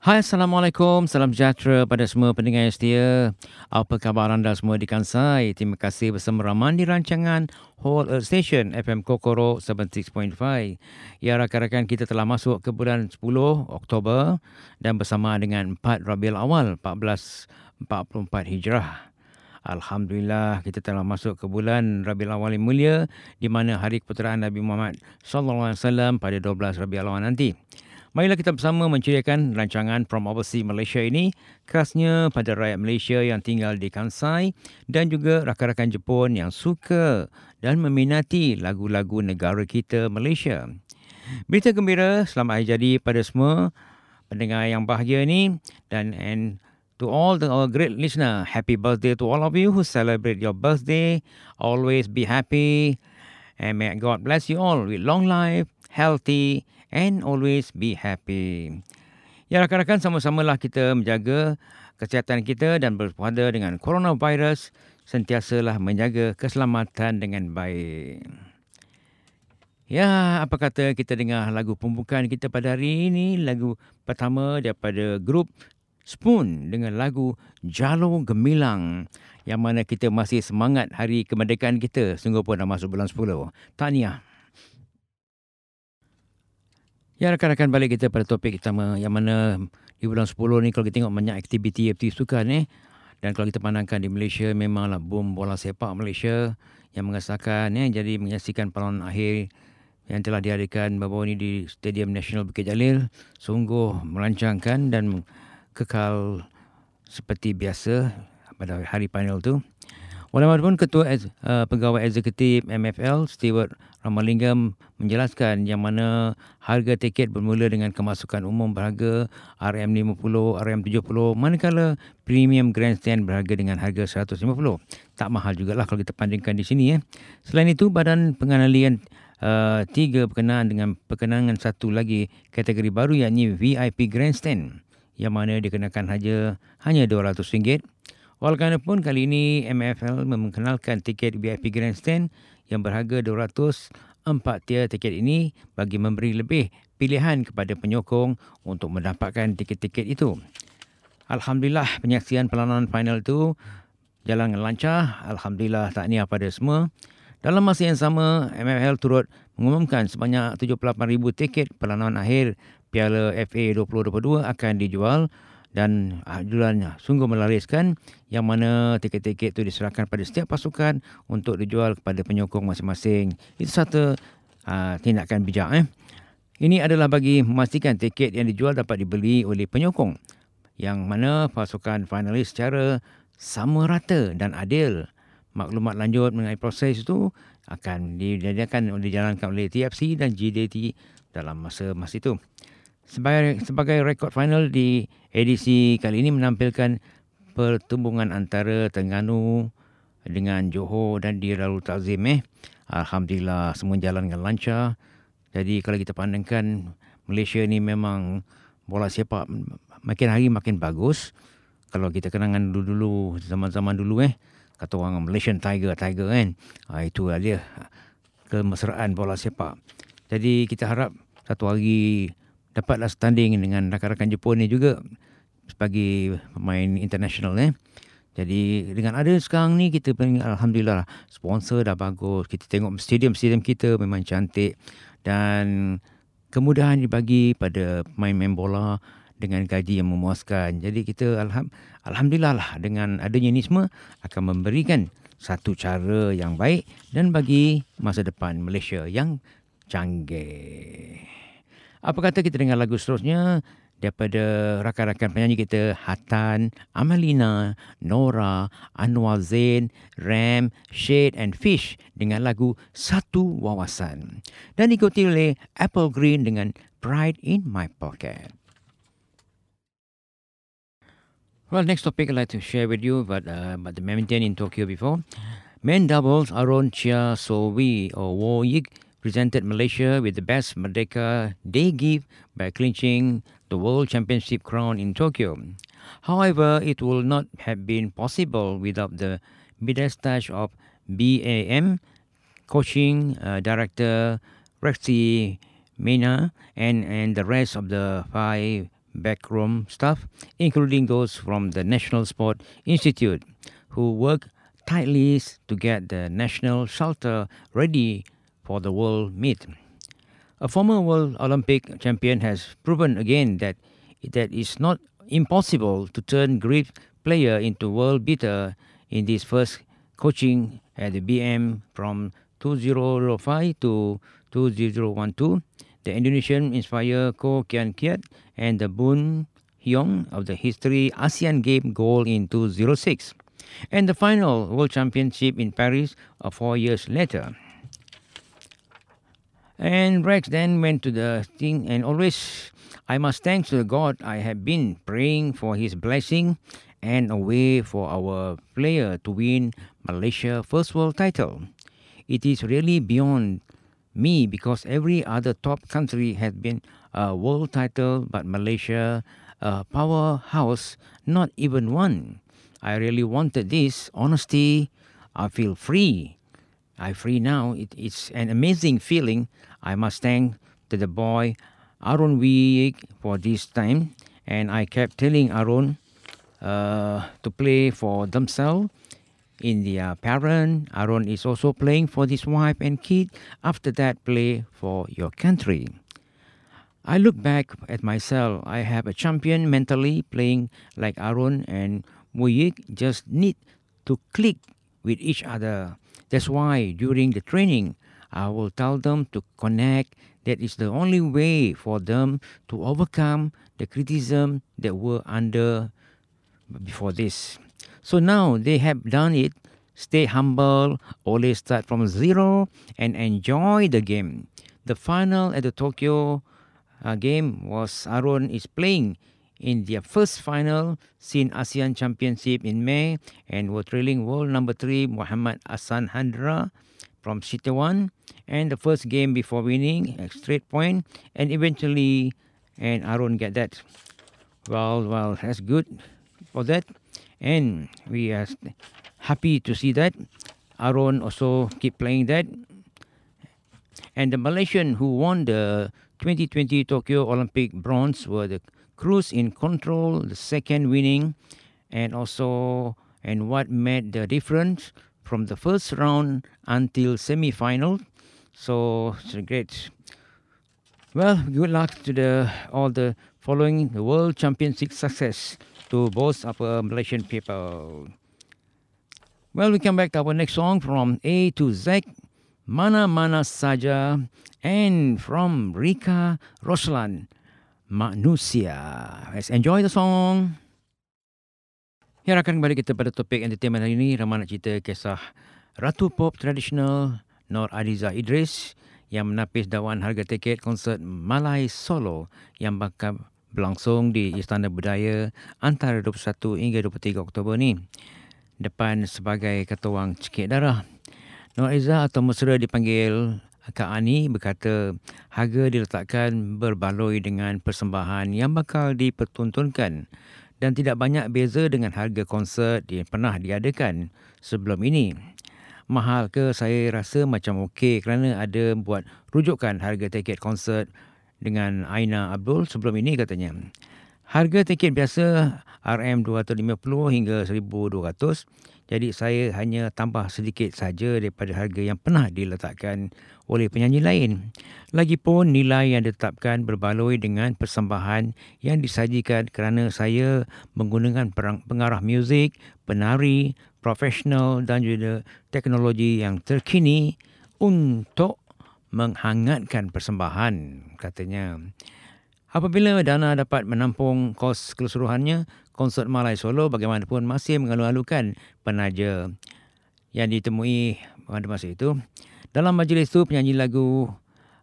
Hai Assalamualaikum, salam sejahtera pada semua pendengar yang setia. Apa khabar anda semua di Kansai? Terima kasih bersama Raman di rancangan Whole Earth Station FM Kokoro 76.5. Ya rakan-rakan kita telah masuk ke bulan 10 Oktober dan bersama dengan 4 Rabiul Awal 1444 Hijrah. Alhamdulillah kita telah masuk ke bulan Rabiul Awal yang mulia di mana hari keputeraan Nabi Muhammad sallallahu alaihi wasallam pada 12 Rabiul Awal nanti. Marilah kita bersama menceriakan rancangan From Overseas Malaysia ini khasnya pada rakyat Malaysia yang tinggal di Kansai dan juga rakan-rakan Jepun yang suka dan meminati lagu-lagu negara kita Malaysia. Berita gembira selamat hari jadi pada semua pendengar yang bahagia ini dan and to all the our great listener happy birthday to all of you who celebrate your birthday always be happy and may God bless you all with long life healthy and always be happy. Ya rakan-rakan sama-samalah kita menjaga kesihatan kita dan berpuasa dengan coronavirus sentiasalah menjaga keselamatan dengan baik. Ya, apa kata kita dengar lagu pembukaan kita pada hari ini, lagu pertama daripada grup Spoon dengan lagu Jalo Gemilang yang mana kita masih semangat hari kemerdekaan kita sungguh pun dah masuk bulan 10. Tahniah. Ya rakan-rakan balik kita pada topik utama yang mana di bulan 10 ni kalau kita tengok banyak aktiviti aktiviti sukan eh dan kalau kita pandangkan di Malaysia memanglah boom bola sepak Malaysia yang mengesahkan eh jadi menyaksikan perlawanan akhir yang telah diadakan baru-baru ini di Stadium Nasional Bukit Jalil sungguh merancangkan dan kekal seperti biasa pada hari final tu. Walaupun Ketua uh, Pegawai Eksekutif MFL, Stewart Ramalingam menjelaskan yang mana harga tiket bermula dengan kemasukan umum berharga RM50, RM70, manakala premium grandstand berharga dengan harga 150. Tak mahal jugalah kalau kita bandingkan di sini. Eh. Selain itu, Badan Pengenalian uh, tiga berkenaan dengan perkenangan satu lagi kategori baru yakni VIP grandstand yang mana dikenakan saja hanya RM200. Walaupun kali ini MFL memperkenalkan tiket VIP Grandstand yang berharga 200 empat tier tiket ini bagi memberi lebih pilihan kepada penyokong untuk mendapatkan tiket-tiket itu. Alhamdulillah penyaksian perlawanan final itu jalan lancar. Alhamdulillah tahniah pada semua. Dalam masa yang sama, MFL turut mengumumkan sebanyak 78,000 tiket perlawanan akhir Piala FA 2022 akan dijual dan ajulannya sungguh melariskan yang mana tiket-tiket itu diserahkan pada setiap pasukan untuk dijual kepada penyokong masing-masing. Itu satu uh, tindakan bijak. Eh. Ini adalah bagi memastikan tiket yang dijual dapat dibeli oleh penyokong yang mana pasukan finalis secara sama rata dan adil. Maklumat lanjut mengenai proses itu akan dijadikan dijalankan oleh TFC dan GDT dalam masa masa itu sebagai sebagai rekod final di edisi kali ini menampilkan pertumbungan antara Terengganu dengan Johor dan di Darul Takzim eh. Alhamdulillah semua jalan dengan lancar. Jadi kalau kita pandangkan Malaysia ni memang bola sepak makin hari makin bagus. Kalau kita kenangan dulu-dulu zaman-zaman dulu eh kata orang Malaysian Tiger Tiger kan. Ha, itu dia kemesraan bola sepak. Jadi kita harap satu hari dapatlah standing dengan rakan-rakan Jepun ni juga sebagai pemain international eh. Jadi dengan ada sekarang ni kita alhamdulillah sponsor dah bagus. Kita tengok stadium-stadium kita memang cantik dan kemudahan dibagi pada pemain-pemain bola dengan gaji yang memuaskan. Jadi kita alham, alhamdulillah lah dengan adanya ni semua akan memberikan satu cara yang baik dan bagi masa depan Malaysia yang canggih. Apa kata kita dengar lagu seterusnya daripada rakan-rakan penyanyi kita Hatan, Amalina, Nora, Anwar Zain, Ram, Shade and Fish dengan lagu Satu Wawasan. Dan diikuti oleh Apple Green dengan Pride in My Pocket. Well, next topic I'd like to share with you about, uh, about the badminton in Tokyo before. Men doubles Aaron Chia Sowi or Wo Yik presented Malaysia with the best Merdeka Day gift by clinching the World Championship crown in Tokyo. However, it would not have been possible without the midstash of BAM coaching uh, director Rexy Mainaky and, and the rest of the five backroom staff, including those from the National Sport Institute, who work tightly to get the national shelter ready for the World Meet. A former World Olympic champion has proven again that that it's not impossible to turn great player into world beater in this first coaching at the BM from 2005 to 2012. The Indonesian inspired Koo Kien Keat and the Boon Heong of the history ASEAN Game goal in 2006. And the final World Championship in Paris uh, four years later. And Rex then went to the thing and always I must thank to God I have been praying for his blessing and a way for our player to win Malaysia first world title. It is really beyond me because every other top country has been a world title, but Malaysia, a powerhouse, not even one. I really wanted this honesty. I feel free. I free now. It, it's an amazing feeling. I must thank to the boy Aaron Wig for this time, and I kept telling Aaron uh, to play for themselves in their parent. Aaron is also playing for his wife and kid. After that, play for your country. I look back at myself. I have a champion mentally playing like Aaron and Muyik just need to click with each other. That's why during the training, I will tell them to connect. That is the only way for them to overcome the criticism that were under before this. So now they have done it. Stay humble, always start from zero, and enjoy the game. The final at the Tokyo uh, game was Aaron is playing in their first final since ASEAN Championship in May and were trailing world number three Muhammad Ahsan Hendra from Setiawan and the first game before winning a straight point and eventually and Aaron get that. Well, well, that's good for that and we are happy to see that. Aaron also keep playing that. And the Malaysian who won the 2020 Tokyo Olympic bronze were the Cruz in control, the second winning, and also and what made the difference from the first round until semi-final. So it's a great. Well, good luck to the all the following the World Championship success to both our Malaysian people. Well, we come back to our next song from A to Z, Mana Mana Saja, and from Rika Roslan, Manusia. Let's enjoy the song. Ya, akan kembali kita pada topik entertainment hari ini. Ramai nak cerita kisah Ratu Pop tradisional Nur Adiza Idris yang menapis dakwaan harga tiket konsert Malay Solo yang bakal berlangsung di Istana Budaya antara 21 hingga 23 Oktober ni. Depan sebagai ketuang cekik darah. Nur Izzah atau Mesra dipanggil Kak Ani berkata harga diletakkan berbaloi dengan persembahan yang bakal dipertontonkan dan tidak banyak beza dengan harga konsert yang pernah diadakan sebelum ini. Mahal ke saya rasa macam okey kerana ada buat rujukan harga tiket konsert dengan Aina Abdul sebelum ini katanya. Harga tiket biasa RM250 hingga 1200 jadi saya hanya tambah sedikit saja daripada harga yang pernah diletakkan oleh penyanyi lain. Lagipun nilai yang ditetapkan berbaloi dengan persembahan yang disajikan kerana saya menggunakan pengarah muzik, penari, profesional dan juga teknologi yang terkini untuk menghangatkan persembahan katanya. Apabila dana dapat menampung kos keseluruhannya, konsert Malay Solo bagaimanapun masih mengalu-alukan penaja yang ditemui pada masa itu. Dalam majlis itu, penyanyi lagu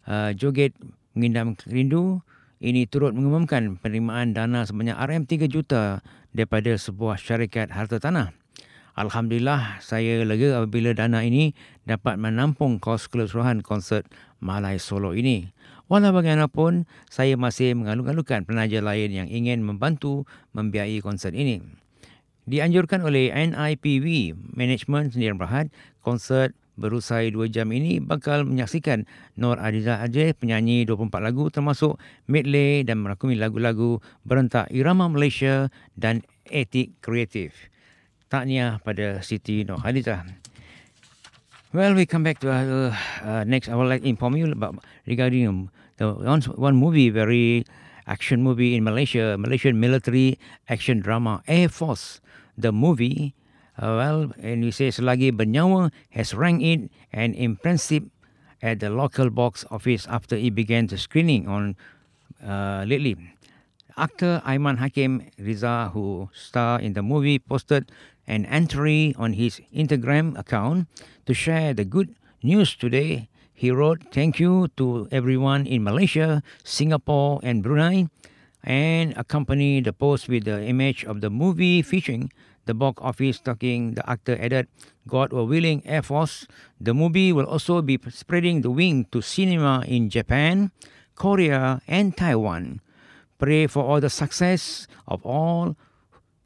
uh, Joget Mengindam Rindu ini turut mengumumkan penerimaan dana sebanyak RM3 juta daripada sebuah syarikat harta tanah. Alhamdulillah saya lega apabila dana ini dapat menampung kos keseluruhan konsert Malay Solo ini. Walau bagaimanapun, saya masih mengalu-alukan penaja lain yang ingin membantu membiayai konsert ini. Dianjurkan oleh NIPV, Management Sendirian Berhad, konsert berusai 2 jam ini bakal menyaksikan Nur Adiza Ajay penyanyi 24 lagu termasuk medley dan merakumi lagu-lagu berentak irama Malaysia dan etik kreatif. Tahniah pada Siti Nur Hadiza. Well, we come back to our uh, next. I would like to inform you about regarding um, the one, one movie, very action movie in Malaysia, Malaysian military action drama Air Force. The movie uh, well, and we say selagi bernyawa has ranked it an impressive at the local box office after it began the screening on uh, lately. Actor Aiman Hakim Riza, who starred in the movie, posted an entry on his Instagram account to share the good news today. He wrote, Thank you to everyone in Malaysia, Singapore, and Brunei, and accompanied the post with the image of the movie featuring the box office talking, the actor added, God willing, Air Force. The movie will also be spreading the wing to cinema in Japan, Korea, and Taiwan. Pray for all the success of all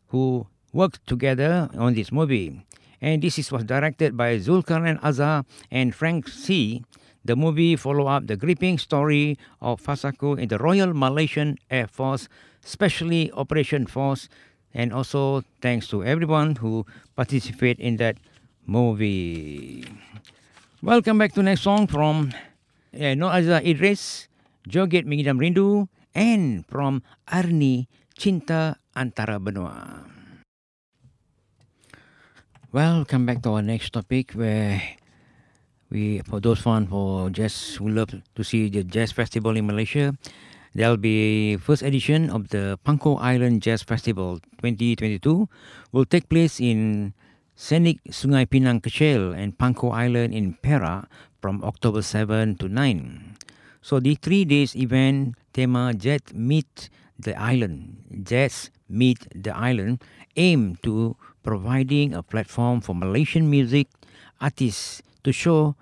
who worked together on this movie. And this is, was directed by Zulkarnain Azhar and Frank C. The movie follow up the gripping story of Fasako in the Royal Malaysian Air Force, specially Operation Force and also thanks to everyone who participate in that movie. Welcome back to next song from uh, Noraniza Idris, Joget Mengidam Rindu, and from Arni Cinta Antara Benua. Well, come back to our next topic where we, for those fun for jazz who love to see the jazz festival in Malaysia, There'll be first edition of the Pangkor Island Jazz Festival 2022 will take place in scenic Sungai Pinang Kecil and Pangkor Island in Perak from October 7 to 9. So the three days event tema Jazz Meet the Island, Jazz Meet the Island aim to providing a platform for Malaysian music artists to show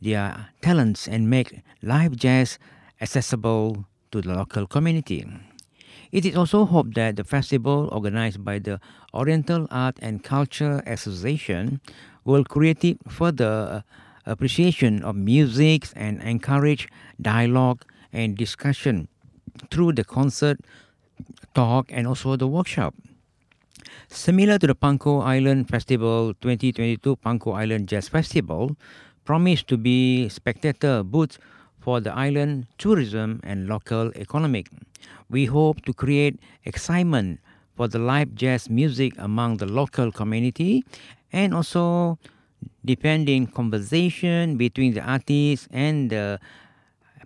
their talents and make live jazz accessible to the local community. It is also hoped that the festival organized by the Oriental Art and Culture Association will create further uh, appreciation of music and encourage dialogue and discussion through the concert, talk, and also the workshop. Similar to the Pangkor Island Festival 2022 Pangkor Island Jazz Festival, promised to be spectator booths for the island tourism and local economic. We hope to create excitement for the live jazz music among the local community and also depending conversation between the artists and the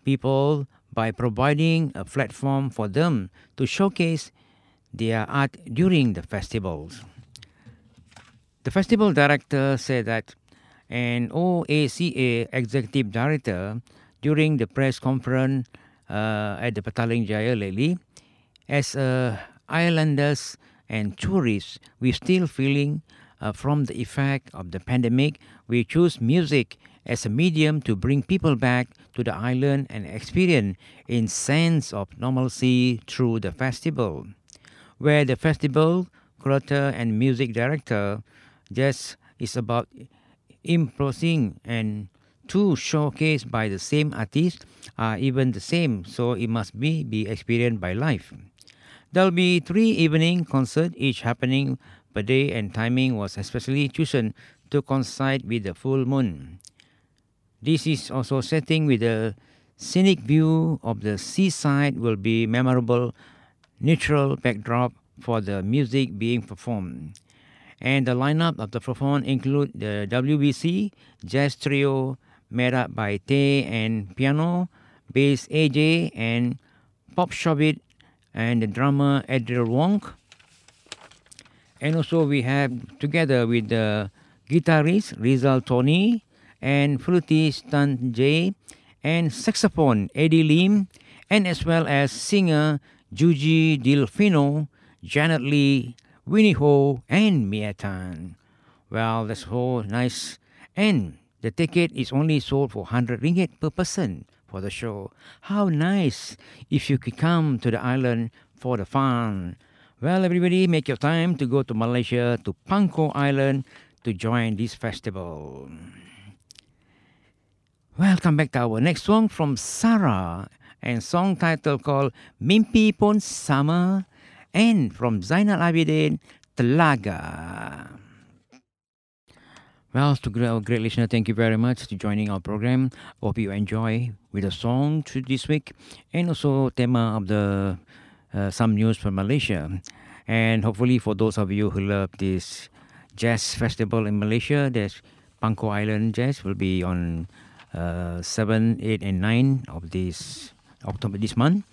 people by providing a platform for them to showcase their art during the festivals. The festival director said that an OACA executive director during the press conference uh, at the Petaling Jaya lately, as uh, islanders and tourists, we're still feeling uh, from the effect of the pandemic. We choose music as a medium to bring people back to the island and experience in sense of normalcy through the festival. Where the festival curator and music director just is about imposing and two showcased by the same artist are even the same, so it must be be experienced by life. There'll be three evening concerts, each happening per day, and timing was especially chosen to coincide with the full moon. This is also setting with the scenic view of the seaside will be memorable neutral backdrop for the music being performed. And the lineup of the performance include the WBC Jazz Trio, made up by Tay and piano, bass AJ, and pop shobit, and the drummer Adriel Wong. And also we have together with the guitarist Rizal Tony and flutist Tan J and saxophone Eddie Lim and as well as singer Juji Dilfino, Janet Lee, Winnie Ho and Mia Tan. Well, that's all nice. And the ticket is only sold for 100 ringgit per person for the show. How nice if you could come to the island for the fun. Well, everybody, make your time to go to Malaysia, to Pangkor Island, to join this festival. Welcome back to our next song from Sarah and song title called Mimpi Pon Sama and from Zainal Abidin Telaga. Well, to our great listener, thank you very much for joining our program. Hope you enjoy with the song this week and also tema of the uh, some news from Malaysia. And hopefully for those of you who love this jazz festival in Malaysia, there's Pangkor Island Jazz will be on uh, 7, 8 and 9 of this October this month.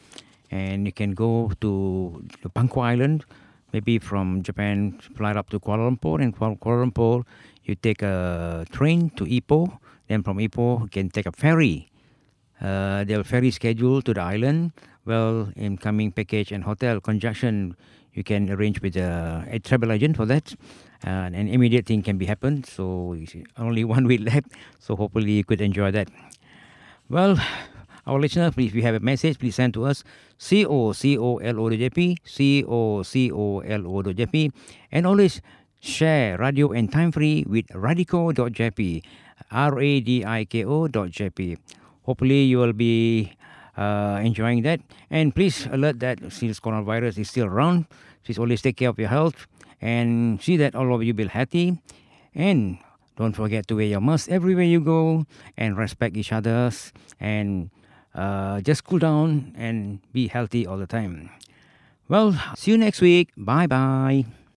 And you can go to the Pangkor Island, maybe from Japan, fly up to Kuala Lumpur, and from Kuala Lumpur, you take a train to Ipoh. Then from Ipoh, you can take a ferry. Uh, there's ferry schedule to the island. Well, incoming package and hotel conjunction, you can arrange with a, a travel agent for that. Uh, an immediate thing can be happened. So only one week left. So hopefully you could enjoy that. Well, our listener, please, if you have a message, please send to us C-O-C-O-L-O.jp, C-O-C-O-L-O.jp, and always share radio and time free with radiko.jp, R-A-D-I-K-O.jp. Hopefully you will be uh, enjoying that. And please alert that since coronavirus is still around, please always take care of your health and see that all of you be healthy. And don't forget to wear your mask everywhere you go and respect each other's and uh, just cool down and be healthy all the time. Well, see you next week. Bye bye.